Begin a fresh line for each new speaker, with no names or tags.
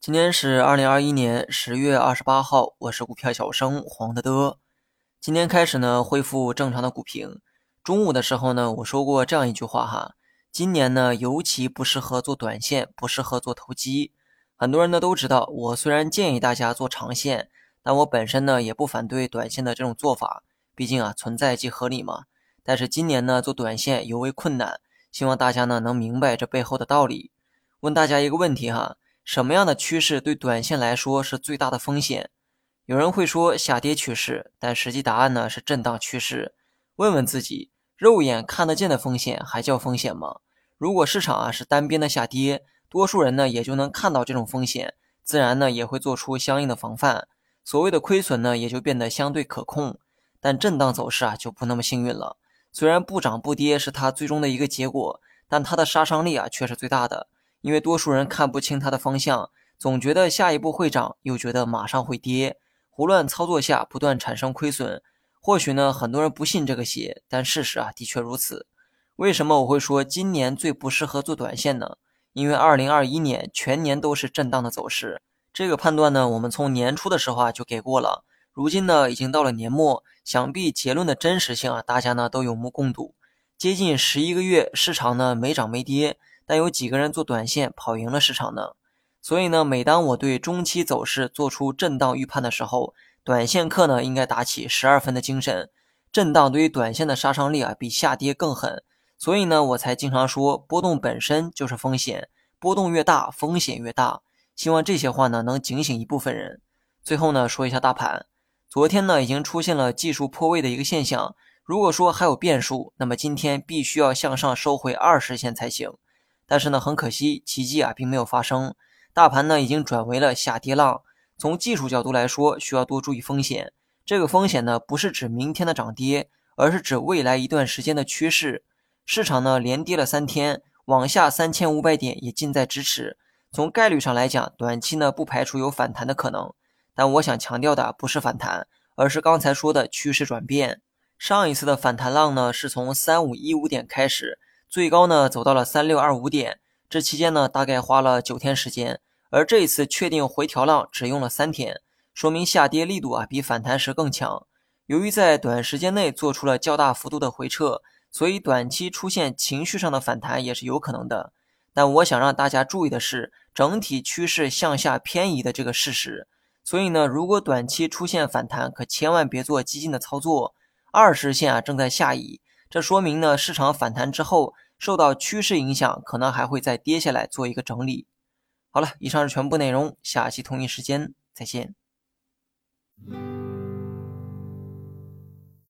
今天是二零二一年十月二十八号，我是股票小生黄德德。今天开始呢，恢复正常的股评。中午的时候呢，我说过这样一句话哈，今年呢尤其不适合做短线，不适合做投机。很多人呢都知道，我虽然建议大家做长线，但我本身呢也不反对短线的这种做法，毕竟啊存在即合理嘛。但是今年呢做短线尤为困难，希望大家呢能明白这背后的道理。问大家一个问题哈。什么样的趋势对短线来说是最大的风险？有人会说下跌趋势，但实际答案呢是震荡趋势。问问自己，肉眼看得见的风险还叫风险吗？如果市场啊是单边的下跌，多数人呢也就能看到这种风险，自然呢也会做出相应的防范，所谓的亏损呢也就变得相对可控。但震荡走势啊就不那么幸运了，虽然不涨不跌是它最终的一个结果，但它的杀伤力啊却是最大的。因为多数人看不清它的方向，总觉得下一步会涨，又觉得马上会跌，胡乱操作下不断产生亏损。或许呢，很多人不信这个邪，但事实啊的确如此。为什么我会说今年最不适合做短线呢？因为二零二一年全年都是震荡的走势。这个判断呢，我们从年初的时候啊就给过了。如今呢，已经到了年末，想必结论的真实性啊，大家呢都有目共睹。接近十一个月，市场呢没涨没跌。但有几个人做短线跑赢了市场呢？所以呢，每当我对中期走势做出震荡预判的时候，短线客呢应该打起十二分的精神。震荡对于短线的杀伤力啊，比下跌更狠。所以呢，我才经常说，波动本身就是风险，波动越大，风险越大。希望这些话呢能警醒一部分人。最后呢，说一下大盘，昨天呢已经出现了技术破位的一个现象。如果说还有变数，那么今天必须要向上收回二十线才行。但是呢，很可惜，奇迹啊并没有发生。大盘呢已经转为了下跌浪。从技术角度来说，需要多注意风险。这个风险呢不是指明天的涨跌，而是指未来一段时间的趋势。市场呢连跌了三天，往下三千五百点也近在咫尺。从概率上来讲，短期呢不排除有反弹的可能。但我想强调的不是反弹，而是刚才说的趋势转变。上一次的反弹浪呢是从三五一五点开始。最高呢走到了三六二五点，这期间呢大概花了九天时间，而这一次确定回调浪只用了三天，说明下跌力度啊比反弹时更强。由于在短时间内做出了较大幅度的回撤，所以短期出现情绪上的反弹也是有可能的。但我想让大家注意的是，整体趋势向下偏移的这个事实。所以呢，如果短期出现反弹，可千万别做激进的操作。二十线啊正在下移，这说明呢市场反弹之后。受到趋势影响，可能还会再跌下来做一个整理。好了，以上是全部内容，下期同一时间再见。